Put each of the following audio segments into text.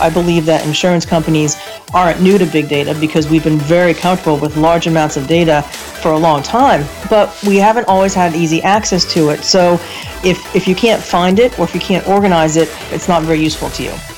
I believe that insurance companies aren't new to big data because we've been very comfortable with large amounts of data for a long time, but we haven't always had easy access to it. So if, if you can't find it or if you can't organize it, it's not very useful to you.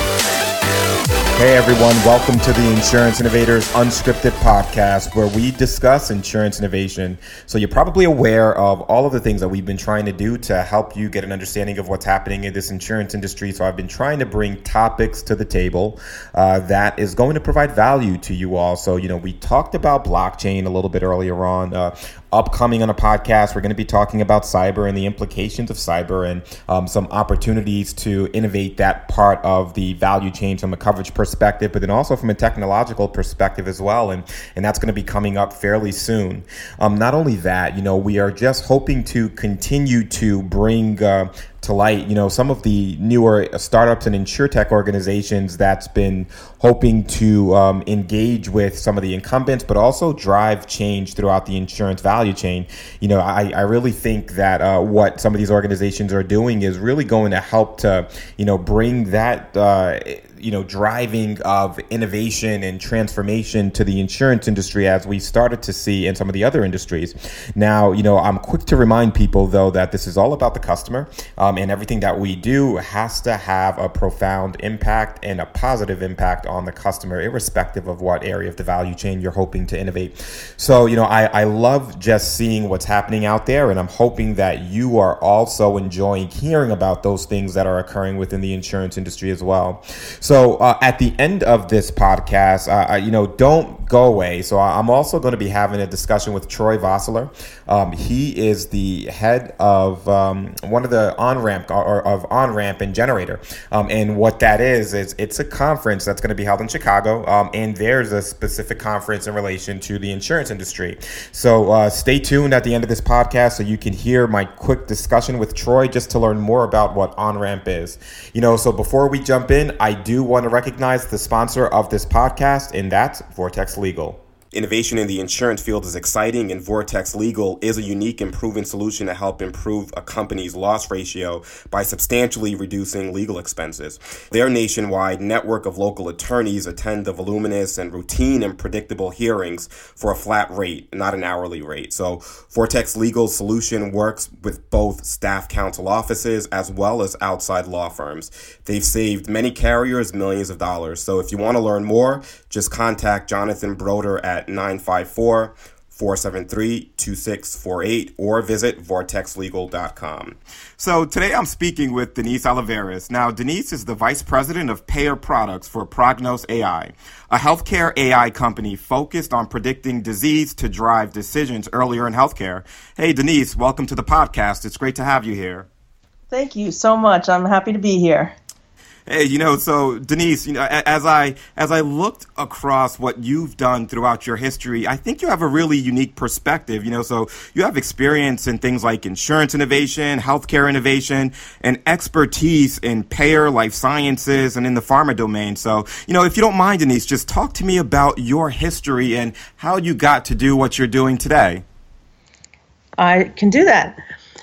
Hey everyone, welcome to the Insurance Innovators Unscripted podcast where we discuss insurance innovation. So, you're probably aware of all of the things that we've been trying to do to help you get an understanding of what's happening in this insurance industry. So, I've been trying to bring topics to the table uh, that is going to provide value to you all. So, you know, we talked about blockchain a little bit earlier on. Uh, upcoming on a podcast, we're going to be talking about cyber and the implications of cyber and um, some opportunities to innovate that part of the value chain from a coverage perspective, but then also from a technological perspective as well. And, and that's going to be coming up fairly soon. Um, not only that, you know, we are just hoping to continue to bring uh, to light, you know, some of the newer startups and insurtech organizations that's been hoping to um, engage with some of the incumbents, but also drive change throughout the insurance value chain. You know, I, I really think that uh, what some of these organizations are doing is really going to help to, you know, bring that. Uh, you know driving of innovation and transformation to the insurance industry as we started to see in some of the other industries. Now you know i'm quick to remind people though that this is all about the customer um, and everything that we do has to have a profound impact and a positive impact on the customer irrespective of what area of the value chain you're hoping to innovate. So you know i, I love just seeing what's happening out there and i'm hoping that you are also enjoying hearing about those things that are occurring within the insurance industry as well. So so uh, at the end of this podcast, uh, you know, don't go away. So I'm also going to be having a discussion with Troy Vosseller. Um, he is the head of um, one of the on ramp or of on ramp and gener8tor. Um, and what that is is it's a conference that's going to be held in Chicago. Um, and there's a specific conference in relation to the insurance industry. So uh, stay tuned at the end of this podcast so you can hear my quick discussion with Troy just to learn more about what on ramp is. You know, so before we jump in, I do want to recognize the sponsor of this podcast, and that's Vortex Legal. Innovation in the insurance field is exciting, and Vortex Legal is a unique and proven solution to help improve a company's loss ratio by substantially reducing legal expenses. Their nationwide network of local attorneys attend the voluminous and routine and predictable hearings for a flat rate, not an hourly rate. So, Vortex Legal's solution works with both staff counsel offices as well as outside law firms. They've saved many carriers millions of dollars. So, if you want to learn more, just contact Jonathan Broder at at 954 473 2648 or visit vortexlegal.com. So today I'm speaking with Denise Olivares. Now, Denise is the Vice President of Payer Products for Prognos AI, a healthcare AI company focused on predicting disease to drive decisions earlier in healthcare. Hey, Denise, welcome to the podcast. It's great to have you here. Thank you so much. I'm happy to be here. Hey, you know, so Denise, you know, as I as I looked across what you've done throughout your history, I think you have a really unique perspective. You know, so you have experience in things like insurance innovation, healthcare innovation, and expertise in payer, life sciences, and in the pharma domain. So, you know, if you don't mind, Denise, just talk to me about your history and how you got to do what you're doing today. I can do that.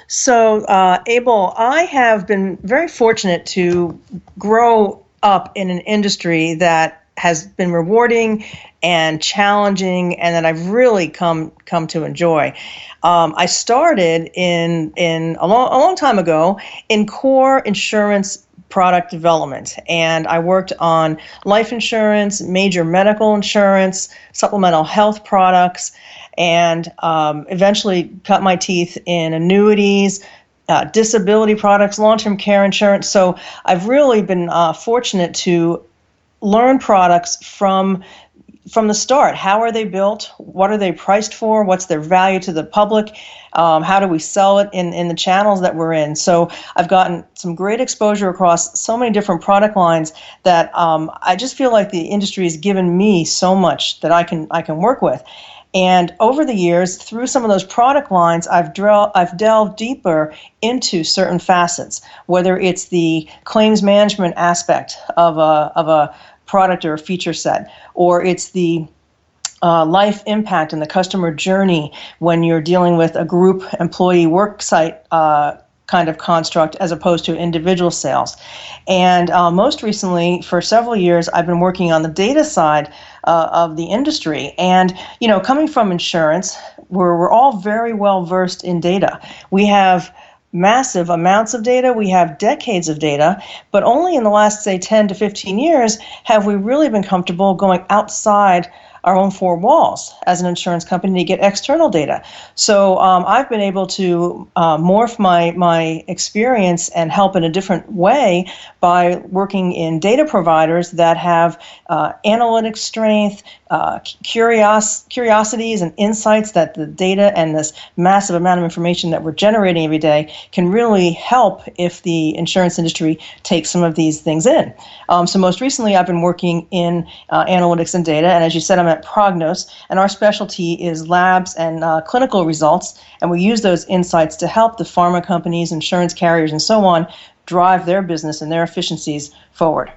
So, uh, Abel, I have been very fortunate to grow up in an industry that has been rewarding and challenging, and that I've really come come to enjoy. Um, I started in in a long, a long time ago in core insurance product development. And I worked on life insurance, major medical insurance, supplemental health products, and um, eventually cut my teeth in annuities. Uh, disability products, long term care insurance. So I've really been uh, fortunate to learn products from from the start. How are they built? What are they priced for? What's their value to the public? Um, how do we sell it in, in the channels that we're in? So I've gotten some great exposure across so many different product lines that um, I just feel like the industry has given me so much that I can I can work with. And over the years, through some of those product lines, I've, drill, I've delved deeper into certain facets, whether it's the claims management aspect of a, of a product or a feature set, or it's the uh, life impact and the customer journey when you're dealing with a group employee work site uh, kind of construct as opposed to individual sales. And uh, most recently, for several years, I've been working on the data side uh, of the industry. And, you know, coming from insurance, we're, we're all very well versed in data. We have massive amounts of data. We have decades of data, but only in the last, say, 10 to 15 years have we really been comfortable going outside our own four walls as an insurance company to get external data. So um, I've been able to uh, morph my my experience and help in a different way by working in data providers that have uh, analytic strength, uh, curios- curiosities, and insights that the data and this massive amount of information that we're generating every day can really help if the insurance industry takes some of these things in. Um, so most recently, I've been working in uh, analytics and data, and as you said, I'm at Prognos, and our specialty is labs and uh, clinical results, and we use those insights to help the pharma companies, insurance carriers, and so on drive their business and their efficiencies forward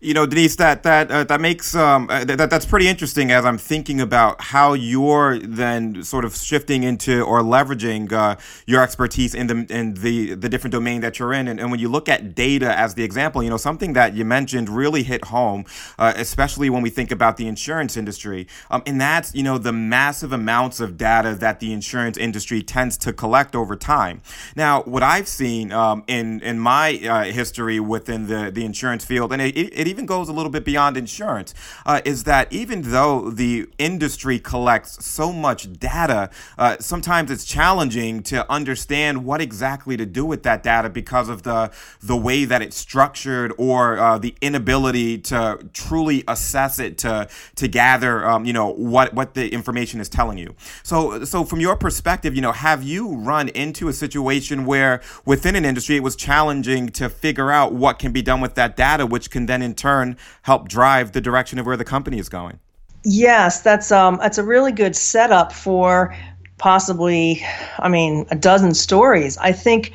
you know, Denise, that that uh, that makes um, uh, that that's pretty interesting as I'm thinking about how you're then sort of shifting into or leveraging uh, your expertise in the in the the different domain that you're in, and, and when you look at data as the example, you know, something that you mentioned really hit home, uh, especially when we think about the insurance industry, um, and that's you know the massive amounts of data that the insurance industry tends to collect over time. Now, what I've seen um, in in my uh, history within the the insurance field, and it, it even goes a little bit beyond insurance, uh, is that even though the industry collects so much data, uh, sometimes it's challenging to understand what exactly to do with that data because of the the way that it's structured or uh, the inability to truly assess it to to gather, um, you know, what what the information is telling you. So so from your perspective, you know, have you run into a situation where within an industry it was challenging to figure out what can be done with that data, which can then in turn help drive the direction of where the company is going. Yes, that's um, that's a really good setup for possibly, I mean, a dozen stories. I think,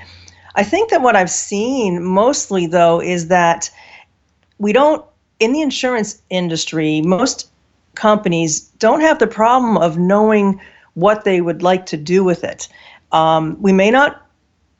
I think that what I've seen mostly though is that we don't in the insurance industry. Most companies don't have the problem of knowing what they would like to do with it. Um, we may not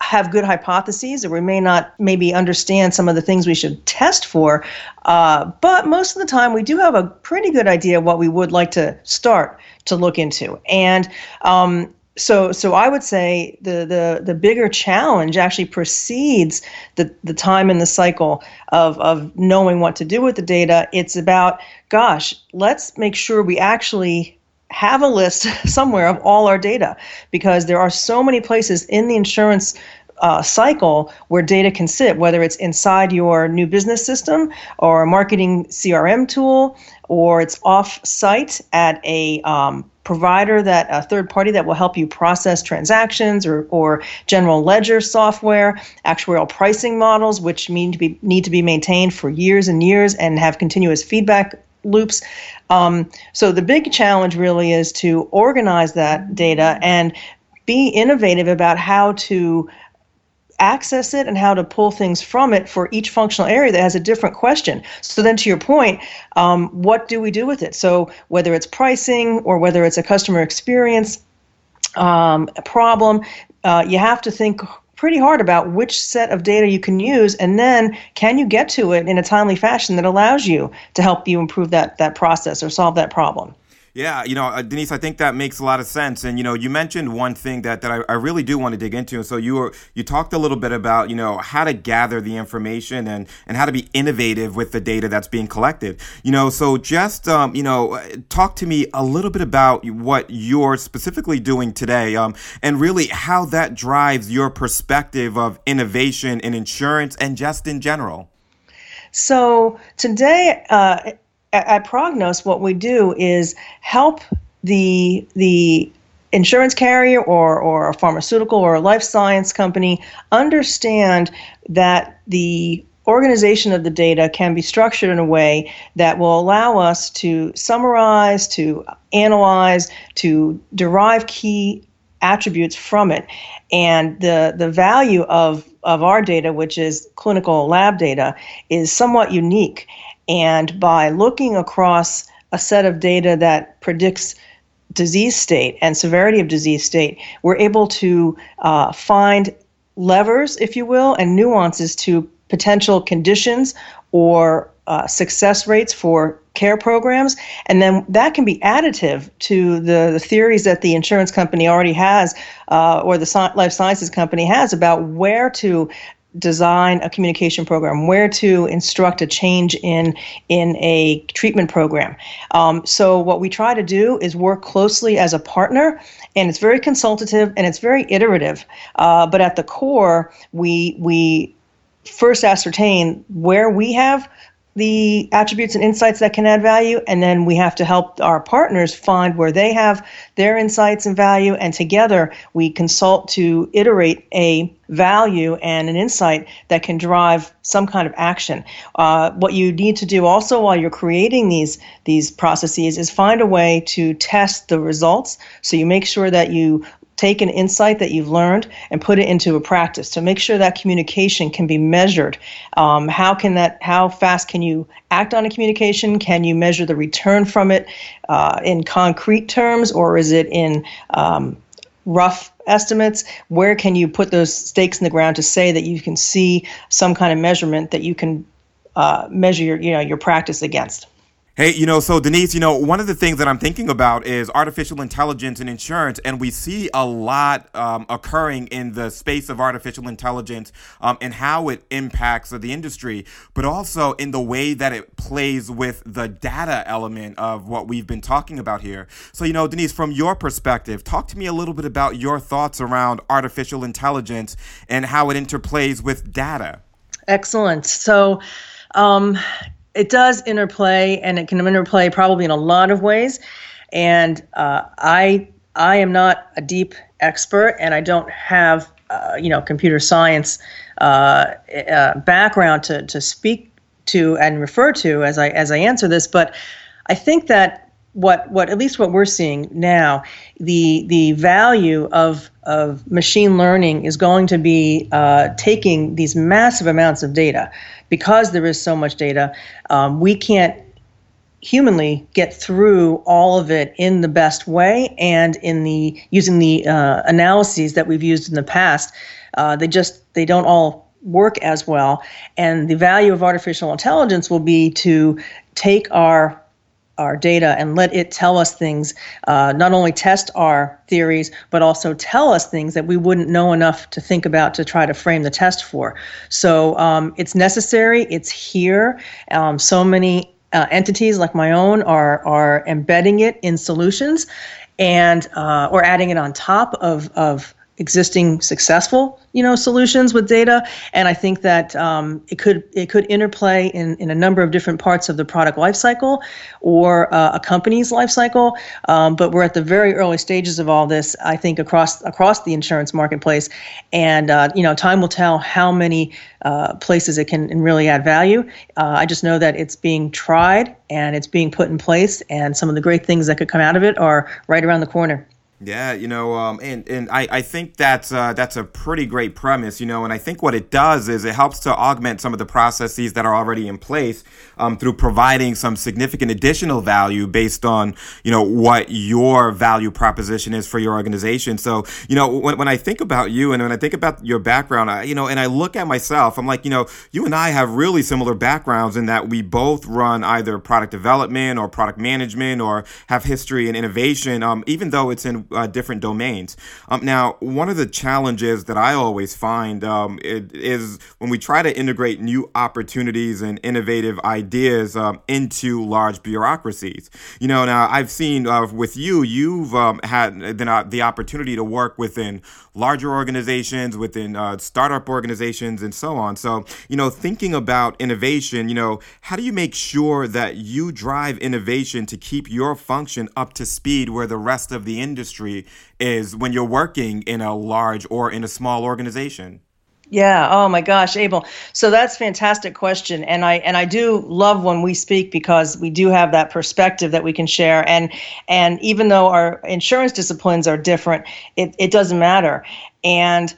have good hypotheses or we may not maybe understand some of the things we should test for uh, but most of the time we do have a pretty good idea what we would like to start to look into and um, so so I would say the the the bigger challenge actually precedes the the time in the cycle of of knowing what to do with the data. It's about gosh, let's make sure we actually have a list somewhere of all our data because there are so many places in the insurance uh, cycle where data can sit, whether it's inside your new business system or a marketing CRM tool, or it's off site at a um, provider that a third party that will help you process transactions or, or general ledger software, actuarial pricing models, which mean to be need to be maintained for years and years and have continuous feedback loops. Um, so the big challenge really is to organize that data and be innovative about how to access it and how to pull things from it for each functional area that has a different question. So then to your point, um, what do we do with it? So whether it's pricing or whether it's a customer experience um, problem, uh, you have to think pretty hard about which set of data you can use and then can you get to it in a timely fashion that allows you to help you improve that that process or solve that problem yeah, you know, uh, Denise, I think that makes a lot of sense. And you know, you mentioned one thing that that I, I really do want to dig into. And so you were you talked a little bit about you know how to gather the information and and how to be innovative with the data that's being collected. You know, so just um, you know, uh, talk to me a little bit about what you're specifically doing today, um, and really how that drives your perspective of innovation in insurance and just in general. So today. Uh, at, at Prognos, what we do is help the the insurance carrier or, or a pharmaceutical or a life science company understand that the organization of the data can be structured in a way that will allow us to summarize, to analyze, to derive key attributes from it. And the, the value of, of our data, which is clinical lab data, is somewhat unique. And by looking across a set of data that predicts disease state and severity of disease state, we're able to uh, find levers, if you will, and nuances to potential conditions or uh, success rates for care programs. And then that can be additive to the, the theories that the insurance company already has uh, or the life sciences company has about where to design a communication program, where to instruct a change in in a treatment program. Um, so what we try to do is work closely as a partner, and it's very consultative and it's very iterative. Uh, but at the core, we we first ascertain where we have the attributes and insights that can add value and then we have to help our partners find where they have their insights and value and together we consult to iterate a value and an insight that can drive some kind of action. Uh, what you need to do also while you're creating these these processes is find a way to test the results. So you make sure that you take an insight that you've learned and put it into a practice. To make sure that communication can be measured. Um, how can that how fast can you act on a communication? Can you measure the return from it uh, in concrete terms or is it in um, rough estimates? Where can you put those stakes in the ground to say that you can see some kind of measurement that you can uh, measure your you know your practice against Hey, you know, so Denise, you know, one of the things that I'm thinking about is artificial intelligence and insurance, and we see a lot um, occurring in the space of artificial intelligence um, and how it impacts the industry, but also in the way that it plays with the data element of what we've been talking about here. So, you know, Denise, from your perspective, talk to me a little bit about your thoughts around artificial intelligence and how it interplays with data. Excellent. So, um, it does interplay, and it can interplay probably in a lot of ways. And uh, I I am not a deep expert, and I don't have uh, you know computer science uh, uh, background to to speak to and refer to as I as I answer this. But I think that what what at least what we're seeing now, the the value of of machine learning is going to be uh, taking these massive amounts of data because there is so much data, um, we can't humanly get through all of it in the best way and in the using the uh, analyses that we've used in the past. Uh, they just they don't all work as well. And the value of artificial intelligence will be to take our our data and let it tell us things, uh, not only test our theories, but also tell us things that we wouldn't know enough to think about to try to frame the test for. So um, it's necessary, it's here. Um, so many uh, entities like my own are, are embedding it in solutions and uh, or adding it on top of, of existing successful you know solutions with data. And i think that um, it could it could interplay in, in a number of different parts of the product lifecycle or uh, a company's lifecycle um, but we're at the very early stages of all this i think across across the insurance marketplace. And uh, you know time will tell how many uh, places it can really add value. Uh, i just know that it's being tried and it's being put in place. And some of the great things that could come out of it are right around the corner yeah, you know, um, and and I, I think that's uh, that's a pretty great premise, you know, and I think what it does is it helps to augment some of the processes that are already in place um, through providing some significant additional value based on you know what your value proposition is for your organization. So you know, when, when I think about you and when I think about your background, I, you know, and I look at myself, I'm like, you know, you and I have really similar backgrounds in that we both run either product development or product management or have history in innovation, um, even though it's in uh, different domains. Um, now, one of the challenges that I always find um, is when we try to integrate new opportunities and innovative ideas um, into large bureaucracies. You know, now I've seen uh, with you, you've um, had the, the opportunity to work within larger organizations, within uh, startup organizations, and so on. So, you know, thinking about innovation, you know, how do you make sure that you drive innovation to keep your function up to speed where the rest of the industry is when you're working in a large or in a small organization? Yeah. Oh my gosh, Abel. So that's fantastic question, and I and I do love when we speak because we do have that perspective that we can share. And and even though our insurance disciplines are different, it, it doesn't matter. And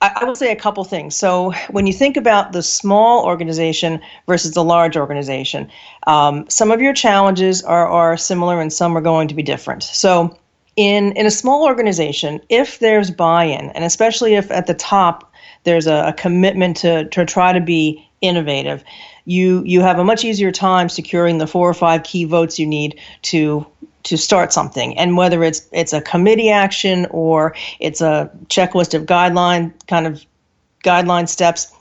I, will say a couple things. So when you think about the small organization versus the large organization, um, some of your challenges are are similar, and some are going to be different. So in in a small organization, if there's buy-in, and especially if at the top there's a, a commitment to, to try to be innovative, you you have a much easier time securing the four or five key votes you need to to start something and whether it's it's a committee action or it's a checklist of guideline kind of guideline steps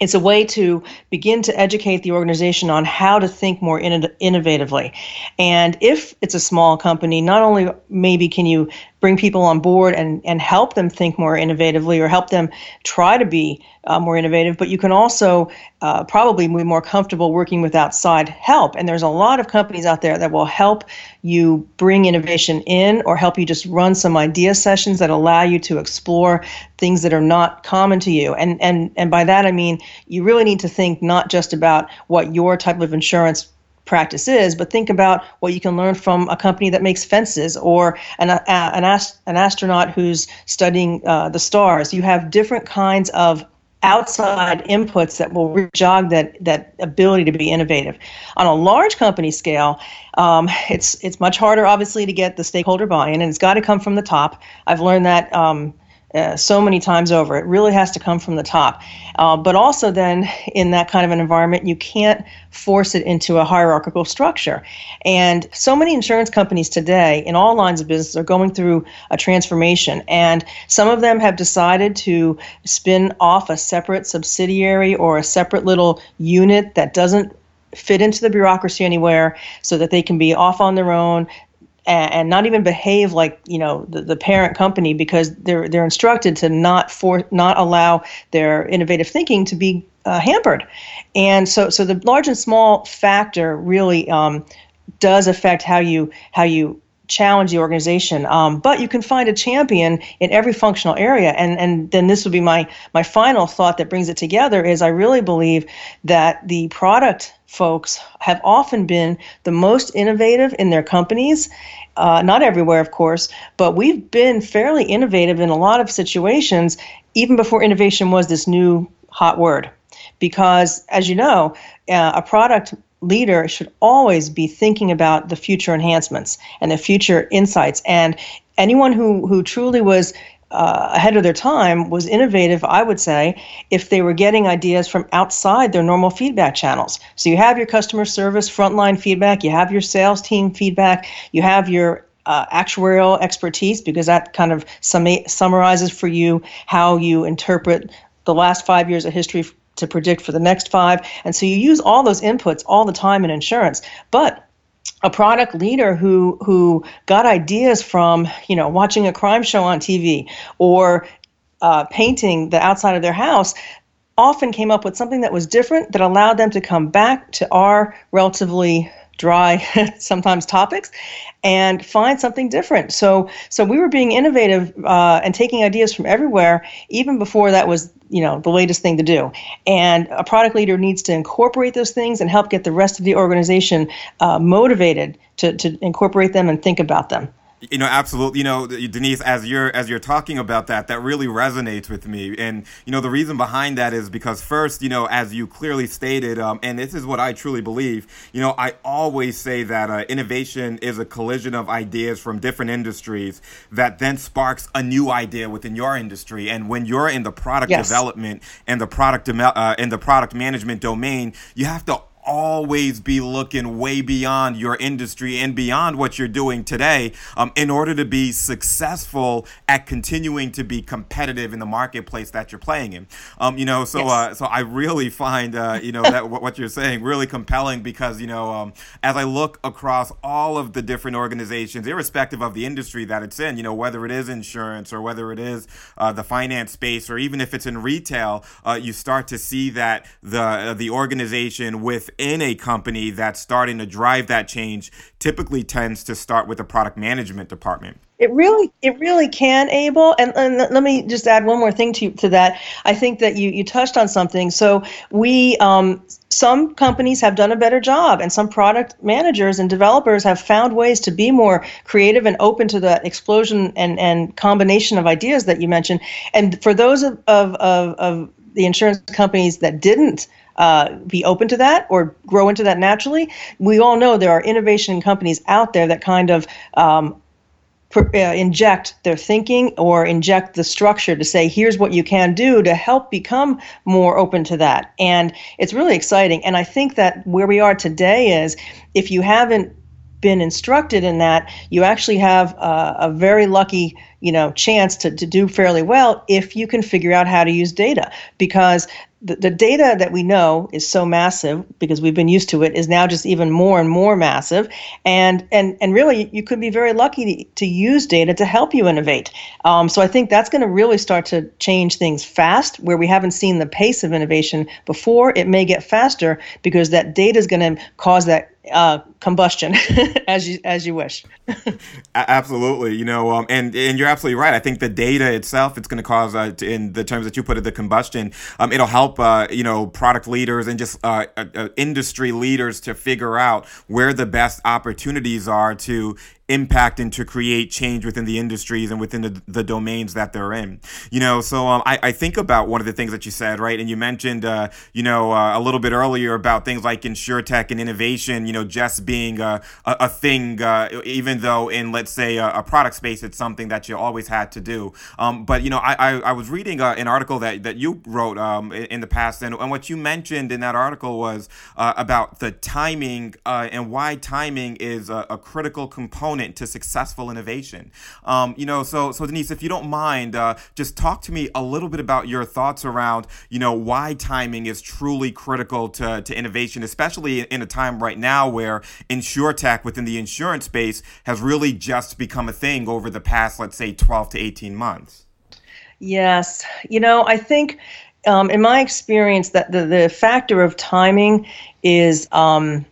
it's a way to begin to educate the organization on how to think more in- innovatively. And if it's a small company, not only maybe can you bring people on board and, and help them think more innovatively or help them try to be uh, more innovative, but you can also uh, probably be more comfortable working with outside help. And there's a lot of companies out there that will help you bring innovation in or help you just run some idea sessions that allow you to explore things that are not common to you. And and and by that I mean you really need to think not just about what your type of insurance practice is, but think about what you can learn from a company that makes fences or an, a, an, ast- an astronaut who's studying uh, the stars. You have different kinds of outside inputs that will jog that that ability to be innovative. On a large company scale, um, it's it's much harder, obviously, to get the stakeholder buy-in, and it's got to come from the top. I've learned that. Um, uh, so many times over. It really has to come from the top. Uh, but also, then, in that kind of an environment, you can't force it into a hierarchical structure. And so many insurance companies today, in all lines of business, are going through a transformation. And some of them have decided to spin off a separate subsidiary or a separate little unit that doesn't fit into the bureaucracy anywhere so that they can be off on their own and, not even behave like you know the, the parent company because they're they're instructed to not for not allow their innovative thinking to be uh, hampered, and so so the large and small factor really um, does affect how you how you challenge the organization. Um, but you can find a champion in every functional area. And, and then this would be my, my final thought that brings it together is I really believe that the product folks have often been the most innovative in their companies. Uh, not everywhere, of course, but we've been fairly innovative in a lot of situations, even before innovation was this new hot word. Because, as you know, uh, a product leader should always be thinking about the future enhancements and the future insights. And anyone who, who truly was uh, ahead of their time was innovative, I would say, if they were getting ideas from outside their normal feedback channels. So you have your customer service frontline feedback, you have your sales team feedback, you have your uh, actuarial expertise because that kind of sum- summarizes for you how you interpret the last five years of history to predict for the next five. And so you use all those inputs all the time in insurance. But a product leader who who got ideas from you know watching a crime show on TV or uh, painting the outside of their house often came up with something that was different that allowed them to come back to our relatively dry sometimes topics and find something different. So so we were being innovative uh, and taking ideas from everywhere even before that was you know the latest thing to do. And a product leader needs to incorporate those things and help get the rest of the organization uh, motivated to, to incorporate them and think about them you know, absolutely. You know, Denise, as you're as you're talking about that, that really resonates with me. And you know, the reason behind that is because first, you know, as you clearly stated, um, and this is what I truly believe. You know, I always say that uh, innovation is a collision of ideas from different industries that then sparks a new idea within your industry. And when you're in the product yes. development and the product uh, in the product management domain, you have to always be looking way beyond your industry and beyond what you're doing today um, in order to be successful at continuing to be competitive in the marketplace that you're playing in. Um, you know, so yes. uh, so I really find uh, you know that what you're saying really compelling because you know um, as I look across all of the different organizations, irrespective of the industry that it's in, you know whether it is insurance or whether it is uh, the finance space or even if it's in retail, uh, you start to see that the the organization with within a company that's starting to drive that change typically tends to start with the product management department. It really, it really can, Abel. And, and let me just add one more thing to to that. I think that you you touched on something. So we, um, some companies have done a better job, and some product managers and developers have found ways to be more creative and open to that explosion and and combination of ideas that you mentioned. And for those of of of, of the insurance companies that didn't uh, be open to that or grow into that naturally. We all know there are innovation companies out there that kind of um, uh, inject their thinking or inject the structure to say, here's what you can do to help become more open to that. And it's really exciting. And I think that where we are today is if you haven't been instructed in that, you actually have a, a very lucky, you know, chance to, to do fairly well if you can figure out how to use data. Because the, the data that we know is so massive because we've been used to it is now just even more and more massive. And and and really you could be very lucky to, to use data to help you innovate. Um, so i think that's going to really start to change things fast where we haven't seen the pace of innovation before. It may get faster because that data is going to cause that uh, combustion as you as you wish. absolutely, you know, um, and and you're absolutely right. I think the data itself, it's going to cause, uh, in the terms that you put it, the combustion. Um, it'll help, uh, you know, product leaders and just uh, uh, uh, industry leaders to figure out where the best opportunities are to impact and to create change within the industries and within the, the domains that they're in. You know, so um, I, I think about one of the things that you said, right? And you mentioned, uh, you know, a little bit earlier about things like insurtech and innovation, you know, just being a, a, a thing, uh, even though in, let's say, a, a, product space, it's something that you always had to do. Um, but, you know, I, I, I was reading uh, an article that, that you wrote um, in the past, and, and what you mentioned in that article was uh, about the timing uh, and why timing is a, a critical component component to successful innovation. Um, you know, so so Denise, if you don't mind, uh, just talk to me a little bit about your thoughts around you know why timing is truly critical to, to innovation, especially in a time right now where tech within the insurance space has really just become a thing over the past, let's say, 12 to 18 months. Yes, you know, I think um, in my experience that the, the factor of timing is um,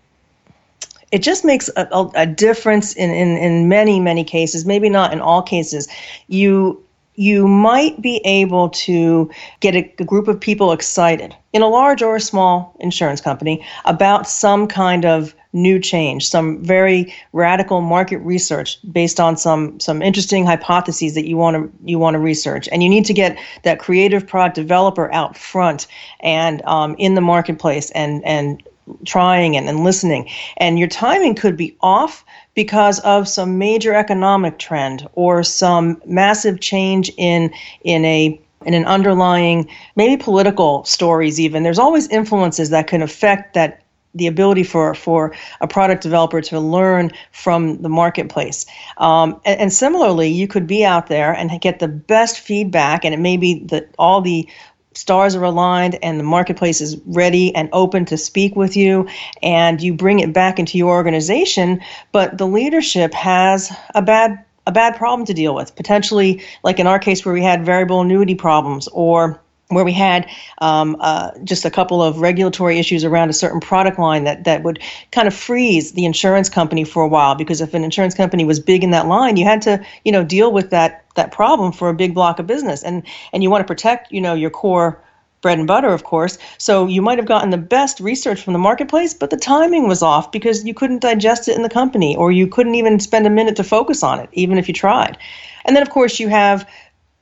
it just makes a, a, a difference in, in, in many, many cases, maybe not in all cases. You you might be able to get a, a, group of people excited in a large or a small insurance company about some kind of new change, some very radical market research based on some some interesting hypotheses that you want to you want to research, and you need to get that creative product developer out front and um, in the marketplace and and trying and, and listening. And your timing could be off because of some major economic trend or some massive change in in a in an underlying maybe political stories even there's always influences that can affect that the ability for for a product developer to learn from the marketplace. Um, and, and, similarly you could be out there and get the best feedback and it may be that all the stars are aligned and the marketplace is ready and open to speak with you and you bring it back into your organization but the leadership has a bad a bad problem to deal with potentially like in our case where we had variable annuity problems or where we had um, uh, just a couple of regulatory issues around a certain product line that, that would kind of freeze the insurance company for a while because if an insurance company was big in that line you had to you know deal with that that problem for a big block of business. And and you want to protect you know your core bread and butter of course. So you might have gotten the best research from the marketplace but the timing was off because you couldn't digest it in the company or you couldn't even spend a minute to focus on it even if you tried. And then of course you have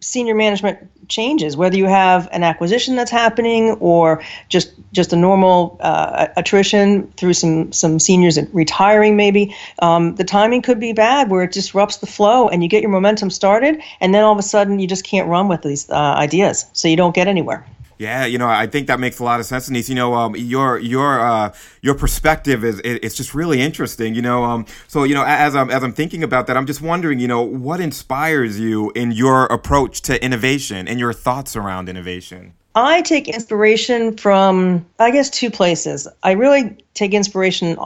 senior management changes, whether you have an acquisition that's happening or just just a normal uh, attrition through some some seniors retiring, maybe um, the timing could be bad where it disrupts the flow and you get your momentum started, and then all of a sudden you just can't run with these uh, ideas, so you don't get anywhere. Yeah, you know, I think that makes a lot of sense, Denise. You know, um, your your uh, your perspective is it's just really interesting. You know, um, so you know, as I'm as I'm thinking about that, I'm just wondering, you know, what inspires you in your approach to innovation and your thoughts around innovation. I take inspiration from, I guess, two places. I really take inspiration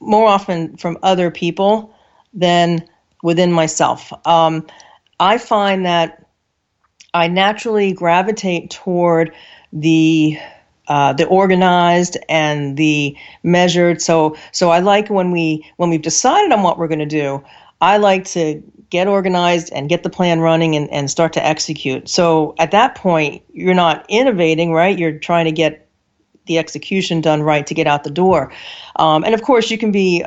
more often from other people than within myself. Um, I find that I naturally gravitate toward the uh, the organized and the measured. So so I like when we when we've decided on what we're going to do. I like to get organized and get the plan running and, and start to execute. So at that point, you're not innovating, right? You're trying to get the execution done right to get out the door. Um, and of course, you can be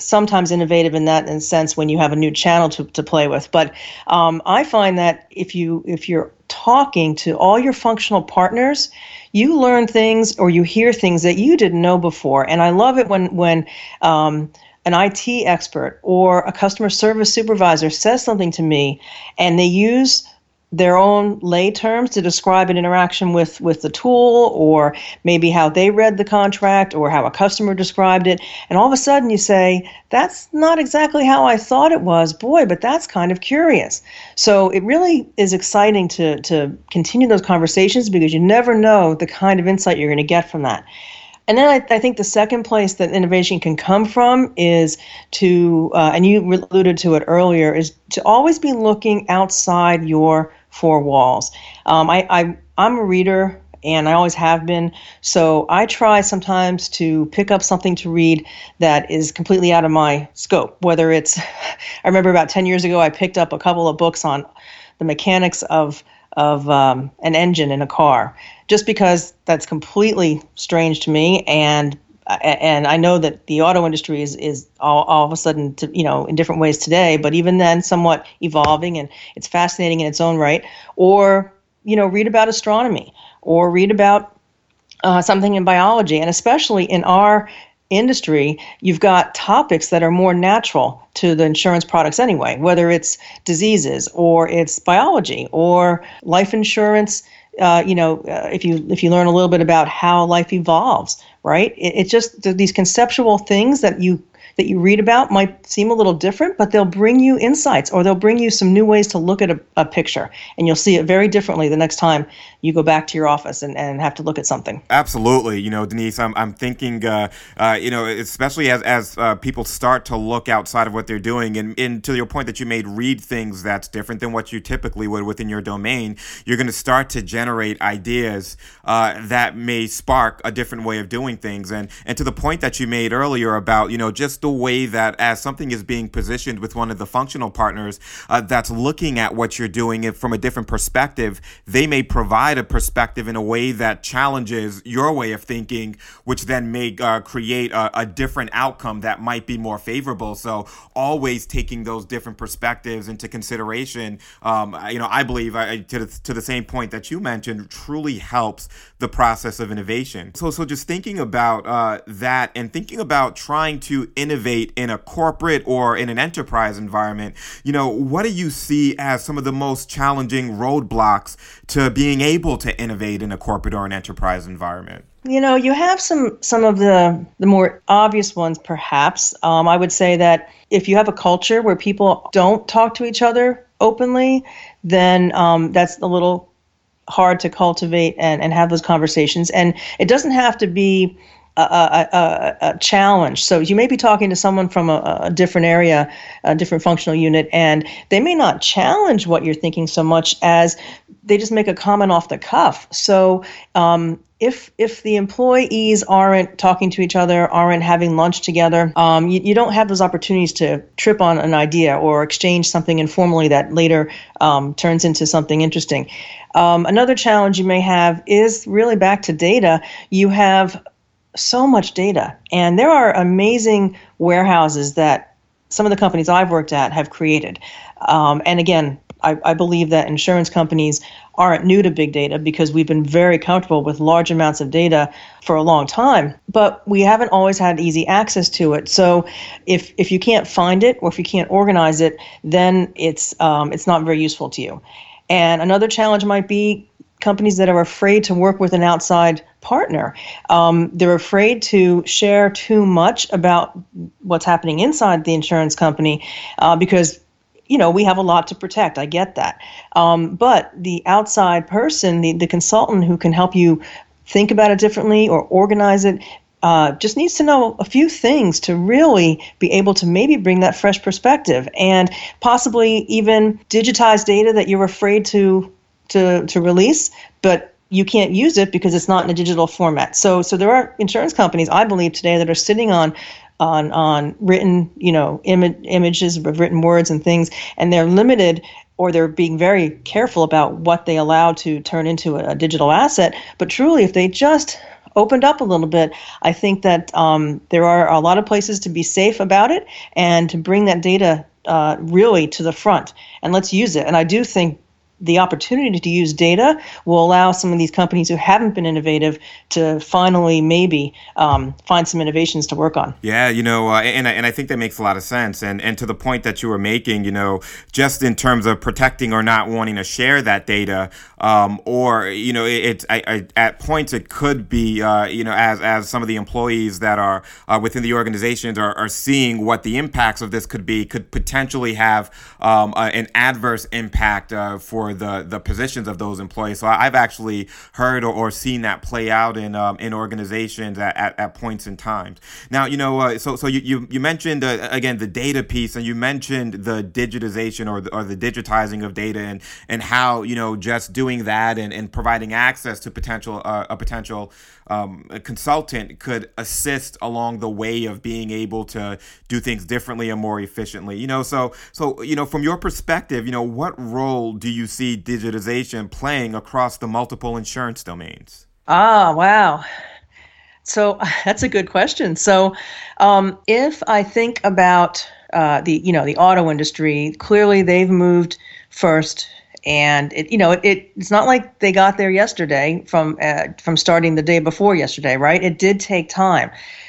sometimes innovative in that in sense when you have a new channel to, to play with. But um, I find that if you if you're talking to all your functional partners, you learn things or you hear things that you didn't know before. And I love it when when um, an IT expert or a customer service supervisor says something to me and they use their own lay terms to describe an interaction with with the tool or maybe how they read the contract or how a customer described it. And all of a sudden you say that's not exactly how I thought it was. Boy but that's kind of curious. So it really is exciting to to continue those conversations because you never know the kind of insight you're going to get from that. And then I, I, think the second place that innovation can come from is to, uh, and you alluded to it earlier, is to always be looking outside your four walls. Um, I, I, I'm a reader and I always have been. So I try sometimes to pick up something to read that is completely out of my scope. Whether it's, I remember about 10 years ago, I picked up a couple of books on the mechanics of of um, an engine in a car, just because that's completely strange to me, and and I know that the auto industry is is all, all of a sudden to, you know in different ways today, but even then somewhat evolving, and it's fascinating in its own right. Or you know read about astronomy, or read about uh, something in biology, and especially in our industry, you've got topics that are more natural to the insurance products anyway, whether it's diseases or it's biology or life insurance. Uh, you know, uh, if you if you learn a little bit about how life evolves, right? It, it's just these conceptual things that you that you read about might seem a little different, but they'll bring you insights or they'll bring you some new ways to look at a, a picture. And you'll see it very differently the next time you go back to your office and, and have to look at something. Absolutely. You know, Denise, I'm, I'm thinking, uh, uh, you know, especially as, as uh, people start to look outside of what they're doing and, and to your point that you made, read things that's different than what you typically would within your domain, you're going to start to generate ideas uh, that may spark a different way of doing things. And, and to the point that you made earlier about, you know, just the way that as something is being positioned with one of the functional partners uh, that's looking at what you're doing from a different perspective, they may provide a perspective in a way that challenges your way of thinking, which then may uh, create a, a different outcome that might be more favorable. So always taking those different perspectives into consideration, um, you know, I believe I, to, the, to the same point that you mentioned, truly helps the process of innovation. So, so just thinking about uh, that and thinking about trying to innovate innovate in a corporate or in an enterprise environment, you know, what do you see as some of the most challenging roadblocks to being able to innovate in a corporate or an enterprise environment? You know, you have some some of the the more obvious ones, perhaps. Um, I would say that if you have a culture where people don't talk to each other openly, then um, that's a little hard to cultivate and, and have those conversations. And it doesn't have to be a, a, challenge. So you may be talking to someone from a, a, different area, a different functional unit, and they may not challenge what you're thinking so much as they just make a comment off the cuff. So um, if if the employees aren't talking to each other, aren't having lunch together, um, you, you don't have those opportunities to trip on an idea or exchange something informally that later um, turns into something interesting. Um, another challenge you may have is really back to data. You have so much data. And there are amazing warehouses that some of the companies I've worked at have created. Um, and again, I, I, believe that insurance companies aren't new to big data because we've been very comfortable with large amounts of data for a long time, but we haven't always had easy access to it. So if, if you can't find it or if you can't organize it, then it's, um, it's not very useful to you. And another challenge might be companies that are afraid to work with an outside partner. Um, they're afraid to share too much about what's happening inside the insurance company uh, because you know we have a lot to protect i get that um, but the outside person the, the consultant who can help you think about it differently or organize it uh, just needs to know a few things to really be able to maybe bring that fresh perspective and possibly even digitize data that you're afraid to to to release but you can't use it because it's not in a digital format. So so there are insurance companies I believe today that are sitting on on on written you know Im- images of written words and things and they're limited or they're being very careful about what they allow to turn into a, a digital asset. But truly, if they just opened up a little bit, I think that um, there are a lot of places to be safe about it and to bring that data uh, really to the front and let's use it. And I do think the opportunity to use data will allow some of these companies who haven't been innovative to finally maybe um, find some innovations to work on. Yeah, you know, uh, and, and I think that makes a lot of sense. And, and to the point that you were making, you know, just in terms of protecting or not wanting to share that data, um, or, you know, it, I, I, at points it could be, uh, you know, as, as some of the employees that are uh, within the organizations are, are seeing what the impacts of this could be, could potentially have um, an adverse impact uh, for for the the positions of those employees. So I've actually heard or, or seen that play out in um, in organizations at, at, at, points in times. Now, you know, uh, so so you you, you mentioned uh, again the data piece, and you mentioned the digitization or the, or the digitizing of data, and and how you know just doing that and, and providing access to potential uh, a potential um, a consultant could assist along the way of being able to do things differently and more efficiently. You know, so so you know, from your perspective, you know, what role do you see digitization playing across the multiple insurance domains? Ah, wow. So that's a good question. So, um, if I think about uh, the you know the auto industry, clearly they've moved first and it you know it, it, it's not like they got there yesterday from uh, from starting the day before yesterday right it did take time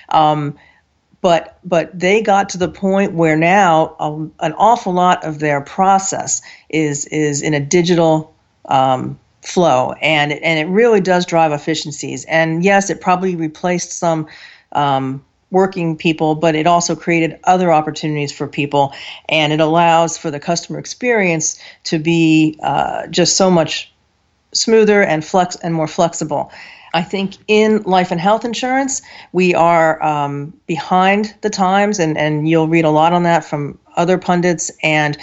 um, but but they got to the point where now um, an awful lot of their process is is in a digital um, flow. And and it really does drive efficiencies. And yes it probably replaced some um, working people, but it also created other opportunities for people, and it allows for the customer experience to be uh, just so much smoother and flex and more flexible. I think in life and health insurance, we are um, behind the times, and, and you'll read a lot on that from other pundits. And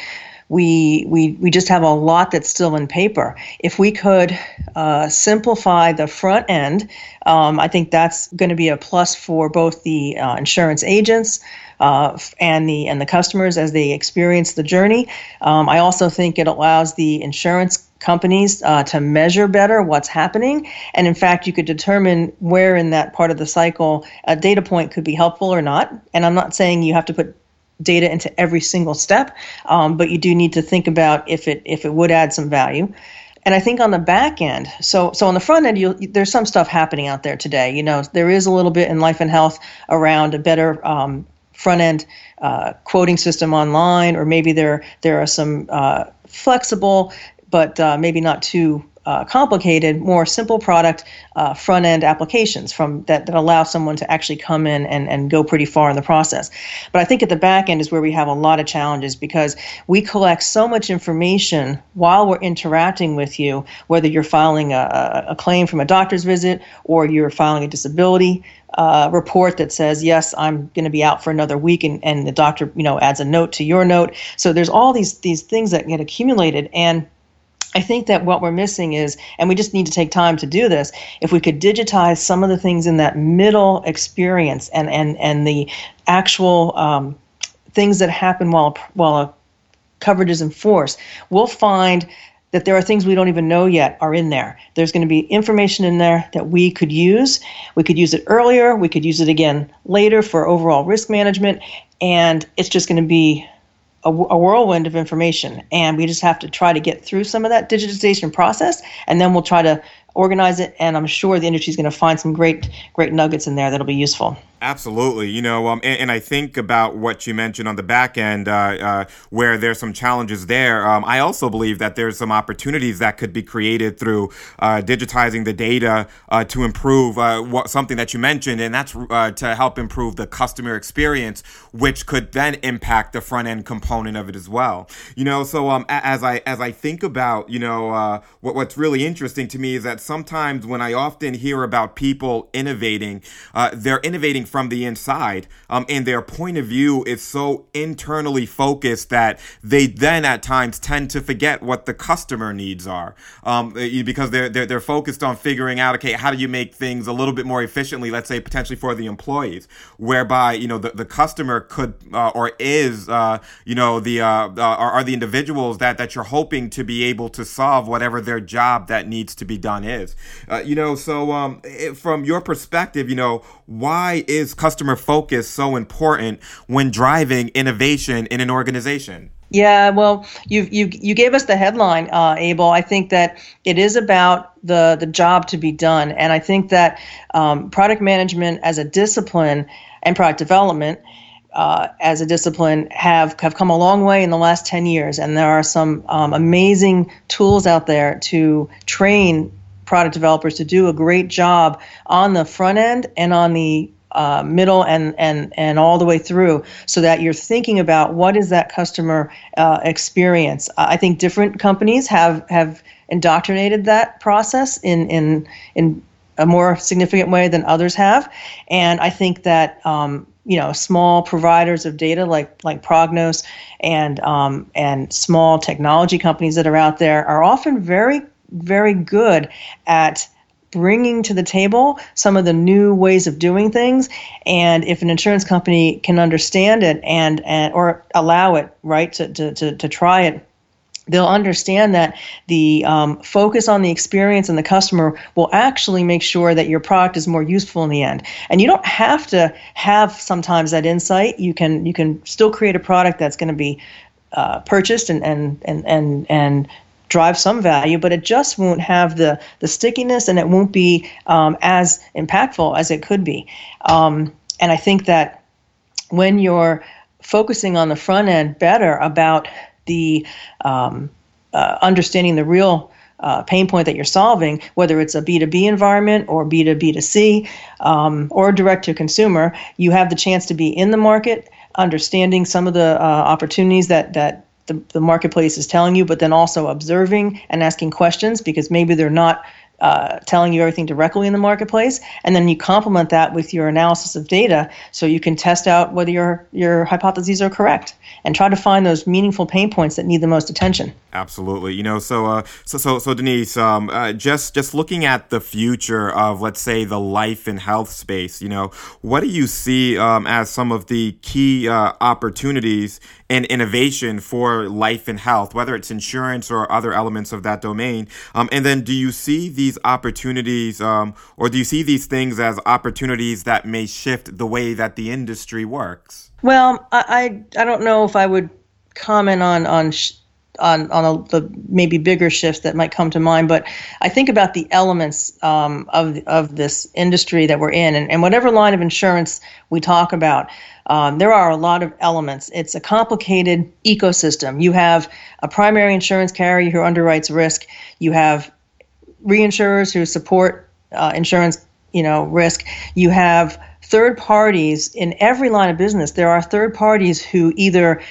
we we we just have a lot that's still in paper. If we could uh, simplify the front end, um, I think that's going to be a plus for both the uh, insurance agents. Uh, and the and the customers as they experience the journey. Um, I also think it allows the insurance companies uh, to measure better what's happening. And in fact, you could determine where in that part of the cycle a data point could be helpful or not. And I'm not saying you have to put data into every single step, um, but you do need to think about if it if it would add some value. And I think on the back end, so so on the front end, there's some stuff happening out there today. You know, there is a little bit in life and health around a better um, front end uh, quoting system online, or maybe there there are some uh, flexible but uh, maybe not too uh, complicated, more simple product uh, front end applications from that, that allow someone to actually come in and, and go pretty far in the process. But I think at the back end is where we have a lot of challenges because we collect so much information while we're interacting with you, whether you're filing a, a claim from a doctor's visit or you're filing a disability uh, report that says yes i'm going to be out for another week and, and the doctor you know adds a note to your note so there's all these these things that get accumulated and I think that what we're missing is, and we just need to take time to do this, if we could digitize some of the things in that middle experience and, and, and the actual um, things that happen while, while a coverage is in force, we'll find that there are things we don't even know yet are in there. There's going to be information in there that we could use. We could use it earlier, we could use it again later for overall risk management, and it's just going to be a, a, whirlwind of information. And we just have to try to get through some of that digitization process and then we'll try to organize it. And i'm sure the industry is going to find some great great nuggets in there that'll be useful Absolutely, you know, um, and, and, I think about what you mentioned on the back end, uh, uh, where there's some challenges there. Um, I also believe that there's some opportunities that could be created through uh, digitizing the data uh, to improve uh, what, something that you mentioned, and that's uh, to help improve the customer experience, which could then impact the front end component of it as well. You know, so um, as I as I think about, you know, what, what's really interesting to me is that sometimes when I often hear about people innovating, they're innovating from the inside, um, and their point of view is so internally focused that they then at times tend to forget what the customer needs are, um, because they're, they're they're focused on figuring out, okay, how do you make things a little bit more efficiently? Let's say potentially for the employees, whereby you know the, the customer could uh, or is uh, you know the uh, uh are, are the individuals that that you're hoping to be able to solve whatever their job that needs to be done is. Uh, you know, so um, it, from your perspective, you know, why is customer focus so important when driving innovation in an organization? Yeah, well, you you you gave us the headline, uh, Abel. I think that it is about the the job to be done, and I think that um, product management as a discipline and product development uh, as a discipline have have come a long way in the last 10 years and there are some um, amazing tools out there to train product developers to do a great job on the front end and on the uh, middle and, and and all the way through so that you're thinking about what is that customer uh, experience. I think different companies have have indoctrinated that process in in in a more significant way than others have. And i think that um, you know small providers of data like like Prognos and um, and small technology companies that are out there are often very very good at bringing to the table some of the new ways of doing things. And if an insurance company can understand it and, and or allow it right to, to, to, to try it they'll understand that the um, focus on the experience and the customer will actually make sure that your product is more useful in the end. And you don't have to have sometimes that insight. You can you can still create a product that's going to be uh, purchased and and and and and drive some value but it just won't have the the stickiness and it won't be um, as impactful as it could be. Um, and i think that when you're focusing on the front end better about the um, uh, understanding the real uh, pain point that you're solving, whether it's a B2B environment or B2B2C um, or direct to consumer, you have the chance to be in the market, understanding some of the uh, opportunities that, that the, the marketplace is telling you, but then also observing and asking questions because maybe they're not uh, telling you everything directly in the marketplace, and then you complement that with your analysis of data, so you can test out whether your your hypotheses are correct, and try to find those meaningful pain points that need the most attention. Absolutely, you know, so uh, so so so Denise, um, uh, just just looking at the future of let's say the life and health space, you know, what do you see um, as some of the key uh, opportunities and innovation for life and health, whether it's insurance or other elements of that domain? Um, and then, do you see these opportunities, um, or do you see these things as opportunities that may shift the way that the industry works? Well, I I, I don't know if I would comment on on. Sh- on on a, the maybe bigger shifts that might come to mind. But I think about the elements um, of of this industry that we're in, and, and whatever line of insurance we talk about. Um, there are a lot of elements. It's a complicated ecosystem. You have a primary insurance carrier who underwrites risk. You have reinsurers who support uh, insurance, you know, risk. You have third parties in every line of business. There are third parties who either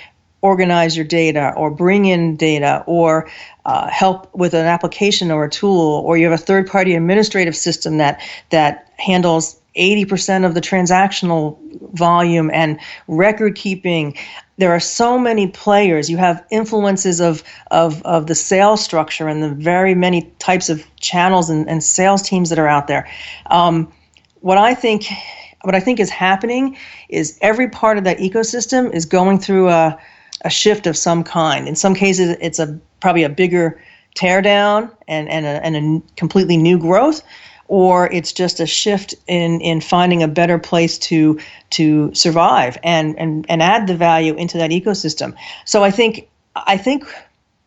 organize your data or bring in data or uh, help with an application or a tool, or you have a third party administrative system that that handles 80% of the transactional volume and record keeping. There are so many players. You have influences of, of, of the sales structure and the very many types of channels and, and sales teams that are out there. Um, what I think what I think is happening is every part of that ecosystem is going through a, a shift of some kind. In some cases, it's a probably a bigger teardown and, and, a, and a completely new growth or it's just a shift in in finding a better place to to survive and and and add the value into that ecosystem. So I think I think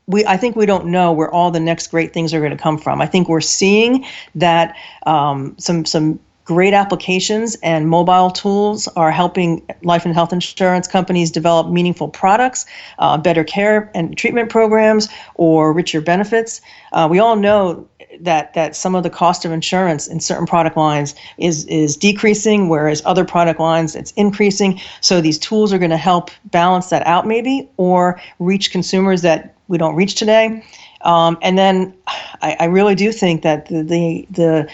we I think we don't know where all the next great things are going to come from. I think we're seeing that um, some some great applications and mobile tools are helping life and health insurance companies develop meaningful products, uh, better care and treatment programs, or richer benefits. Uh, we all know that that some of the cost of insurance in certain product lines is is decreasing, whereas other product lines it's increasing. So these tools are going to help balance that out, maybe, or reach consumers that we don't reach today. Um, and then I, I really do think that the the, the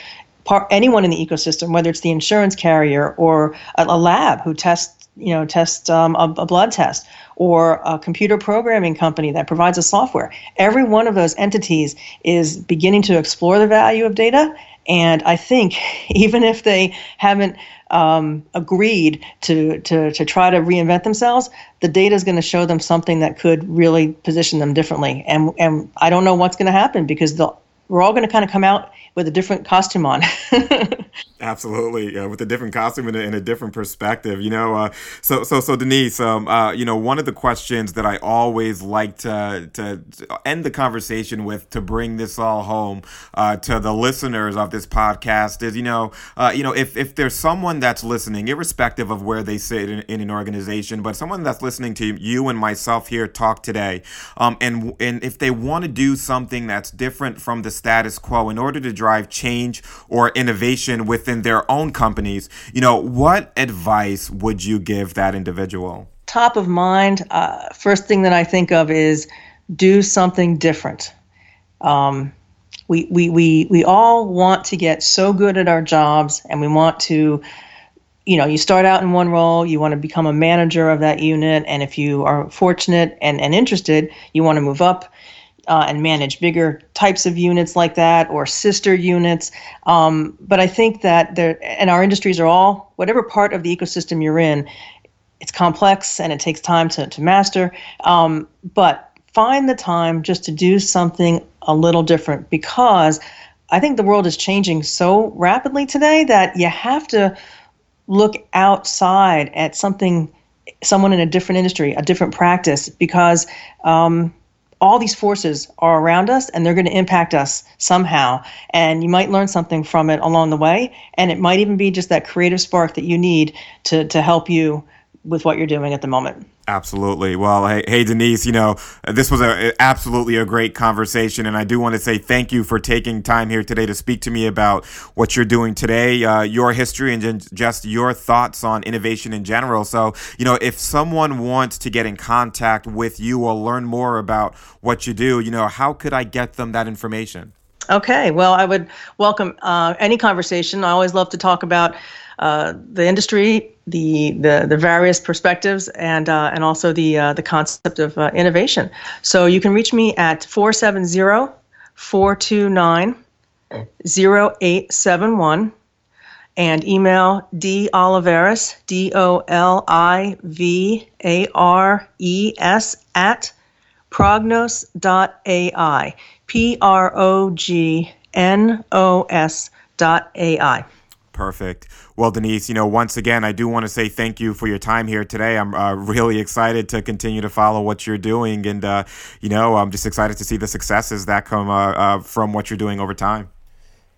anyone in the ecosystem, whether it's the insurance carrier or a, a lab who tests you know tests um, a, a blood test or a computer programming company that provides a software. Every one of those entities is beginning to explore the value of data. And I think even if they haven't um, agreed to, to, to try to reinvent themselves, the data is going to show them something that could really position them differently. And, and I don't know what's going to happen because we're all going to kind of come out with a different costume on. Absolutely, uh, with a different costume and a, and a different perspective. You know, uh, so so so Denise, um, uh, you know, one of the questions that I always like to to end the conversation with to bring this all home uh, to the listeners of this podcast is, you know, uh, you know, if if there's someone that's listening, irrespective of where they sit in, in an organization, but someone that's listening to you and myself here talk today, um, and and if they want to do something that's different from the status quo in order to drive change or innovation within their own companies, you know, what advice would you give that individual? Top of mind, uh, first thing that I think of is do something different. Um, we, we, we, we all want to get so good at our jobs and we want to you know you start out in one role you want to become a manager of that unit and if you are fortunate and, and interested you want to move up uh, and manage bigger types of units like that or sister units. Um, but I think that there, and our industries are all, whatever part of the ecosystem you're in, it's complex and it takes time to, to master. Um, but find the time just to do something a little different because I think the world is changing so rapidly today that you have to look outside at something someone in a different industry, a different practice, because um, all these forces are around us and they're going to impact us somehow. And you might learn something from it along the way. And it might even be just that creative spark that you need to, to help you with what you're doing at the moment. Absolutely. Well, hey, hey, Denise, you know, this was a, absolutely a great conversation. And I do want to say thank you for taking time here today to speak to me about what you're doing today, uh, your history, and just your thoughts on innovation in general. So, you know, if someone wants to get in contact with you or learn more about what you do, you know, how could I get them that information? Okay. Well, I would welcome uh, any conversation. I always love to talk about uh, the industry, the, the the various perspectives and uh, and also the uh, the concept of uh, innovation. So you can reach me at 470-429-0871 and email d olivares d o l i v a r e s at prognos.ai p r o g n o s dot ai Perfect. Well, Denise, you know, once again, I do want to say thank you for your time here today. I'm uh, really excited to continue to follow what you're doing. And, uh, you know, I'm just excited to see the successes that come uh, uh, from what you're doing over time.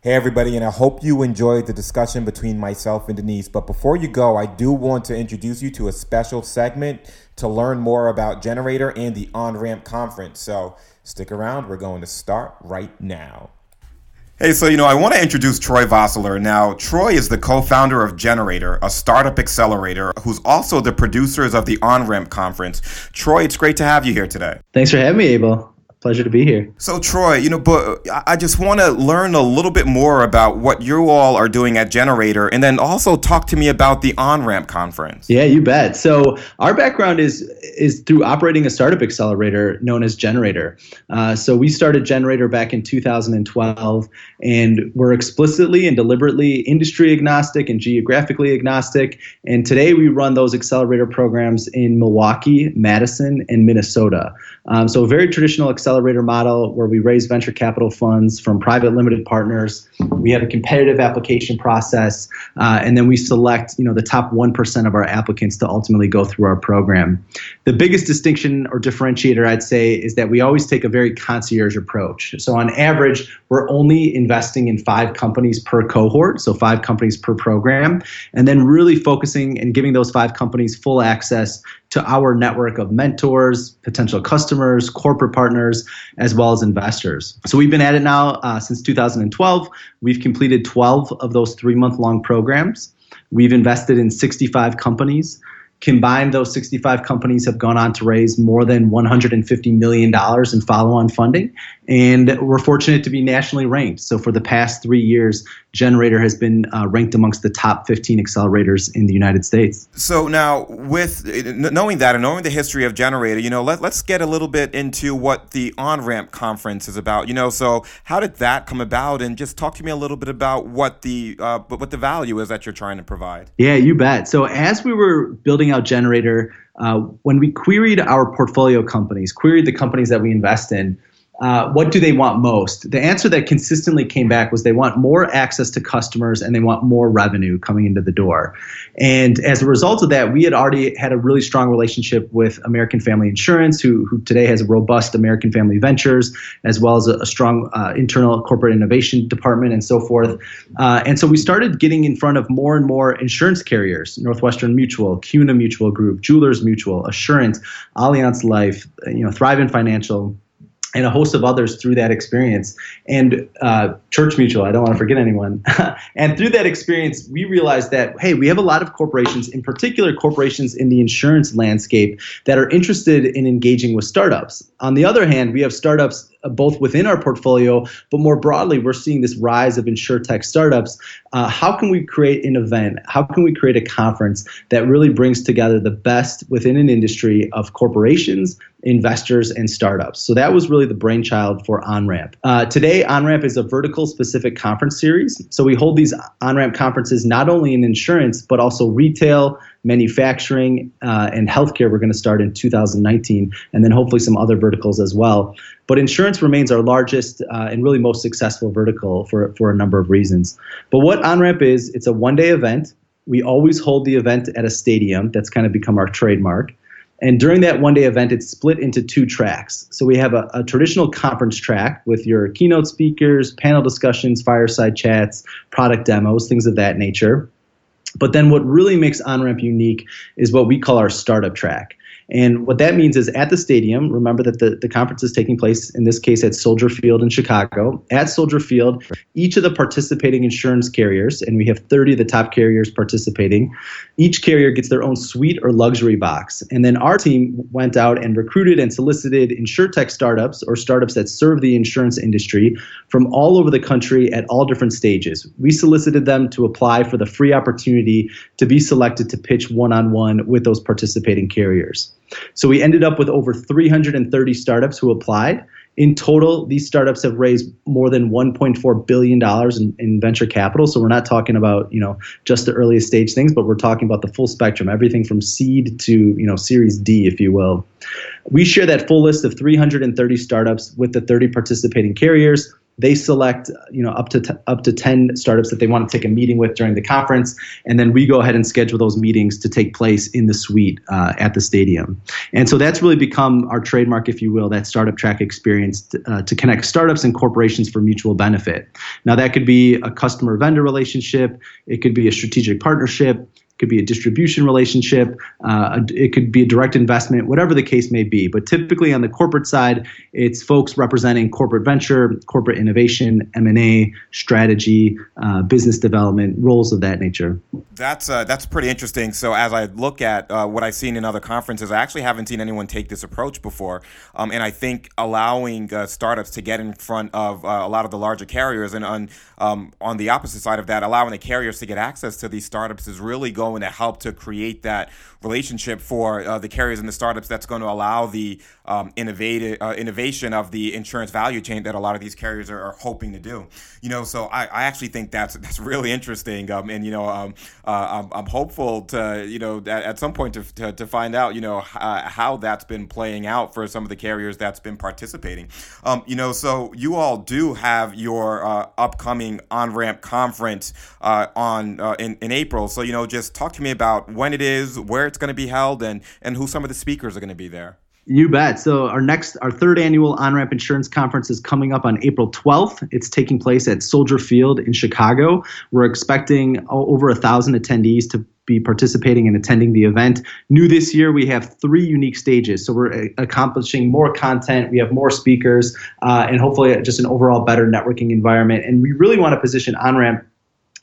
Hey, everybody, and I hope you enjoyed the discussion between myself and Denise. But before you go, I do want to introduce you to a special segment to learn more about gener8tor and the On Ramp Conference. So stick around. We're going to start right now. Hey, so you know, I want to introduce Troy Vosseller. Now, Troy is the co founder of gener8tor, a startup accelerator, who's also the producers of the On Ramp conference. Troy, it's great to have you here today. Thanks for having me, Abel pleasure to be here. So, Troy, you know, but I just want to learn a little bit more about what you all are doing at gener8tor, and then also talk to me about the On Ramp conference. Yeah, you bet. So, our background is is through operating a startup accelerator known as gener8tor. Uh, so, we started gener8tor back in 2012, and we're explicitly and deliberately industry agnostic and geographically agnostic. And today, we run those accelerator programs in Milwaukee, Madison, and Minnesota. Um, so, a very traditional accelerator model where we raise venture capital funds from private limited partners. We have a competitive application process, uh, and then we select you know the top one percent of our applicants to ultimately go through our program. The biggest distinction or differentiator I'd say is that we always take a very concierge approach. So on average, we're only investing in five companies per cohort, so five companies per program, and then really focusing and giving those five companies full access to our network of mentors, potential customers, corporate partners, as well as investors. So we've been at it now uh, since 2012. We've completed 12 of those three month long programs. We've invested in 65 companies. Combined, those 65 companies have gone on to raise more than $150 million in follow on funding. And we're fortunate to be nationally ranked. So, for the past three years, gener8tor has been uh, ranked amongst the top 15 accelerators in the United States. So, now with knowing that and knowing the history of gener8tor, you know, let, let's get a little bit into what the On Ramp conference is about. You know, so how did that come about? And just talk to me a little bit about what the, uh, what the value is that you're trying to provide. Yeah, you bet. So, as we were building out gener8tor, uh, when we queried our portfolio companies, queried the companies that we invest in, uh, what do they want most? The answer that consistently came back was they want more access to customers and they want more revenue coming into the door. And as a result of that, we had already had a really strong relationship with American Family Insurance, who, who today has a robust American Family Ventures, as well as a, a strong uh, internal corporate innovation department and so forth. Uh, and so we started getting in front of more and more insurance carriers Northwestern Mutual, CUNA Mutual Group, Jewelers Mutual, Assurance, Allianz Life, you know, Thrivent Financial and a host of others through that experience. And uh, Church Mutual, I don't want to forget anyone. and through that experience, we realized that, hey, we have a lot of corporations, in particular corporations in the insurance landscape, that are interested in engaging with startups. On the other hand, we have startups uh, both within our portfolio, but more broadly, we're seeing this rise of insurtech startups. Uh, how can we create an event? How can we create a conference that really brings together the best within an industry of corporations, investors, and startups? So that was really the brainchild for OnRamp. Uh, today, OnRamp is a vertical specific conference series. So we hold these OnRamp conferences not only in insurance, but also retail, manufacturing, uh, and healthcare. We're going to start in 2019, and then hopefully some other verticals as well. But insurance remains our largest uh, and really most successful vertical for, for a number of reasons. But what OnRamp is, it's a one day event. We always hold the event at a stadium. That's kind of become our trademark. And during that one day event, it's split into two tracks. So we have a, a, traditional conference track with your keynote speakers, panel discussions, fireside chats, product demos, things of that nature. But then what really makes OnRamp unique is what we call our startup track. And what that means is at the stadium, remember that the, the conference is taking place, in this case, at Soldier Field in Chicago. At Soldier Field, each of the participating insurance carriers, and we have 30 of the top carriers participating, each carrier gets their own suite or luxury box. And then our team went out and recruited and solicited insurtech startups or startups that serve the insurance industry from all over the country at all different stages. We solicited them to apply for the free opportunity to be selected to pitch one on one with those participating carriers. So we ended up with over 330 startups who applied. In total, these startups have raised more than 1.4 billion dollars in, in, venture capital. So we're not talking about you know just the earliest stage things, but we're talking about the full spectrum, everything from seed to you know Series D, if you will. We share that full list of 330 startups with the 30 participating carriers they select you know up to t- up to 10 startups that they want to take a meeting with during the conference and then we go ahead and schedule those meetings to take place in the suite uh, at the stadium. And so that's really become our trademark if you will that startup track experience to, uh, to connect startups and corporations for mutual benefit. Now that could be a customer vendor relationship it could be a strategic partnership could be a distribution relationship, uh, it could be a direct investment, whatever the case may be. But typically on the corporate side, it's folks representing corporate venture, corporate innovation, M&A, strategy, uh, business development, roles of that nature. That's uh, that's pretty interesting. So as I look at uh, what I've seen in other conferences, I actually haven't seen anyone take this approach before. Um, and I think allowing uh, startups to get in front of uh, a lot of the larger carriers and on um, on the opposite side of that, allowing the carriers to get access to these startups is really going going to help to create that relationship for uh, the carriers and the startups that's going to allow the um, innovative uh, innovation of the insurance value chain that a lot of these carriers are, are hoping to do. You know, so I, I actually think that's that's really interesting. Um, and you know, um, uh, I'm, I'm hopeful to you know at, at some point to, to, to, find out you know uh, how that's been playing out for some of the carriers that's been participating. Um, you know, so you all do have your uh, upcoming on ramp conference uh, on in in April. So you know, just talk to me about when it is, where it's going to be held, and and who some of the speakers are going to be there. You bet. So our next, our third annual OnRamp Insurance Conference is coming up on April 12th. It's taking place at Soldier Field in Chicago. We're expecting over a thousand attendees to be participating and attending the event. New this year, we have three unique stages. So we're uh, accomplishing more content, we have more speakers, uh, and hopefully just an overall better networking environment. And we really want to position OnRamp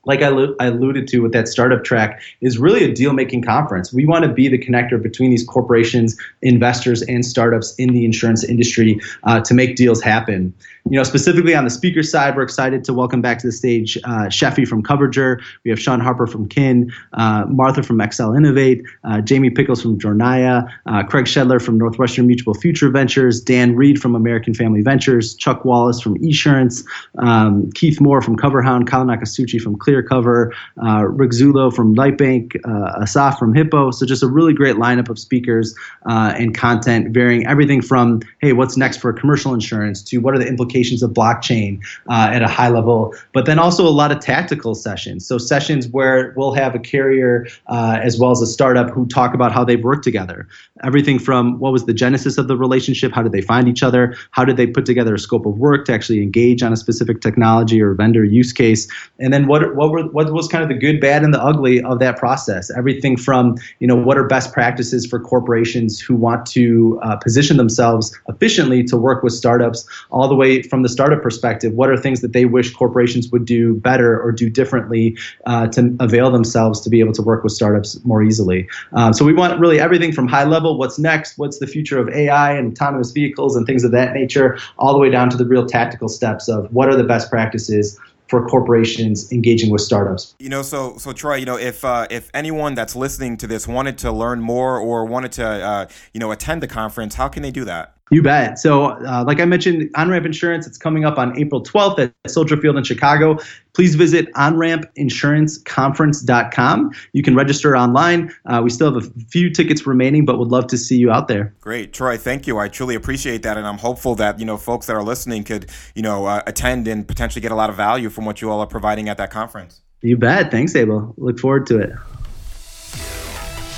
like I, I, alluded to with that startup track, is really a deal making conference. We want to be the connector between these corporations, investors, and startups in the insurance industry uh, to make deals happen. You know, specifically on the speaker side, we're excited to welcome back to the stage uh, Sheffy from Coverager. We have Sean Harper from Kin, uh, Martha from XL Innovate, uh, Jamie Pickles from Jornaya, uh, Craig Schedler from Northwestern Mutual Future Ventures, Dan Reed from American Family Ventures, Chuck Wallace from Esurance, um, Keith Moore from Coverhound, Kyle Nakatsuji from Clearcover, uh, Rick Zullo from Lightbank, uh, Asaf from Hippo. So just a really great lineup of speakers uh, and content, varying everything from hey, what's next for commercial insurance to what are the implications of blockchain uh, at a high level, but then also a lot of tactical sessions. So sessions where we'll have a carrier uh, as well as a startup who talk about how they've worked together. Everything from what was the genesis of the relationship, how did they find each other, how did they put together a scope of work to actually engage on a specific technology or vendor use case, and then what what were what was kind of the good, bad, and the ugly of that process. Everything from you know what are best practices for corporations who want to uh, position themselves efficiently to work with startups, all the way from the startup perspective, what are things that they wish corporations would do better or do differently uh, to avail themselves to be able to work with startups more easily? Um, so we want really everything from high level, what's next, what's the future of AI and autonomous vehicles and things of that nature, all the way down to the real tactical steps of what are the best practices for corporations engaging with startups. You know, so so Troy, you know, if uh, if anyone that's listening to this wanted to learn more or wanted to uh, you know attend the conference, how can they do that? You bet. So, uh, like I mentioned, OnRamp Insurance, it's coming up on April 12th at Soldier Field in Chicago. Please visit onrampinsuranceconference.com. You can register online. Uh, we still have a few tickets remaining, but would love to see you out there. Great, Troy. Thank you. I truly appreciate that, and I'm hopeful that you know folks that are listening could you know uh, attend and potentially get a lot of value from what you all are providing at that conference. You bet. Thanks, Abel. Look forward to it.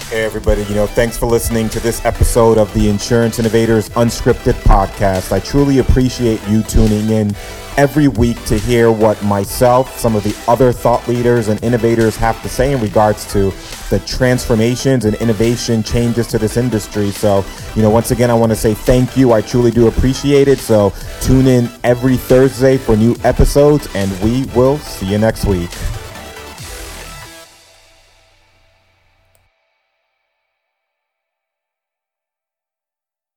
Hey, everybody, you know, thanks for listening to this episode of the Insurance Innovators Unscripted podcast. I truly appreciate you tuning in every week to hear what myself, some of the other thought leaders and innovators have to say in regards to the transformations and innovation changes to this industry. So, you know, once again, I want to say thank you. I truly do appreciate it. So, tune in every Thursday for new episodes, and we will see you next week.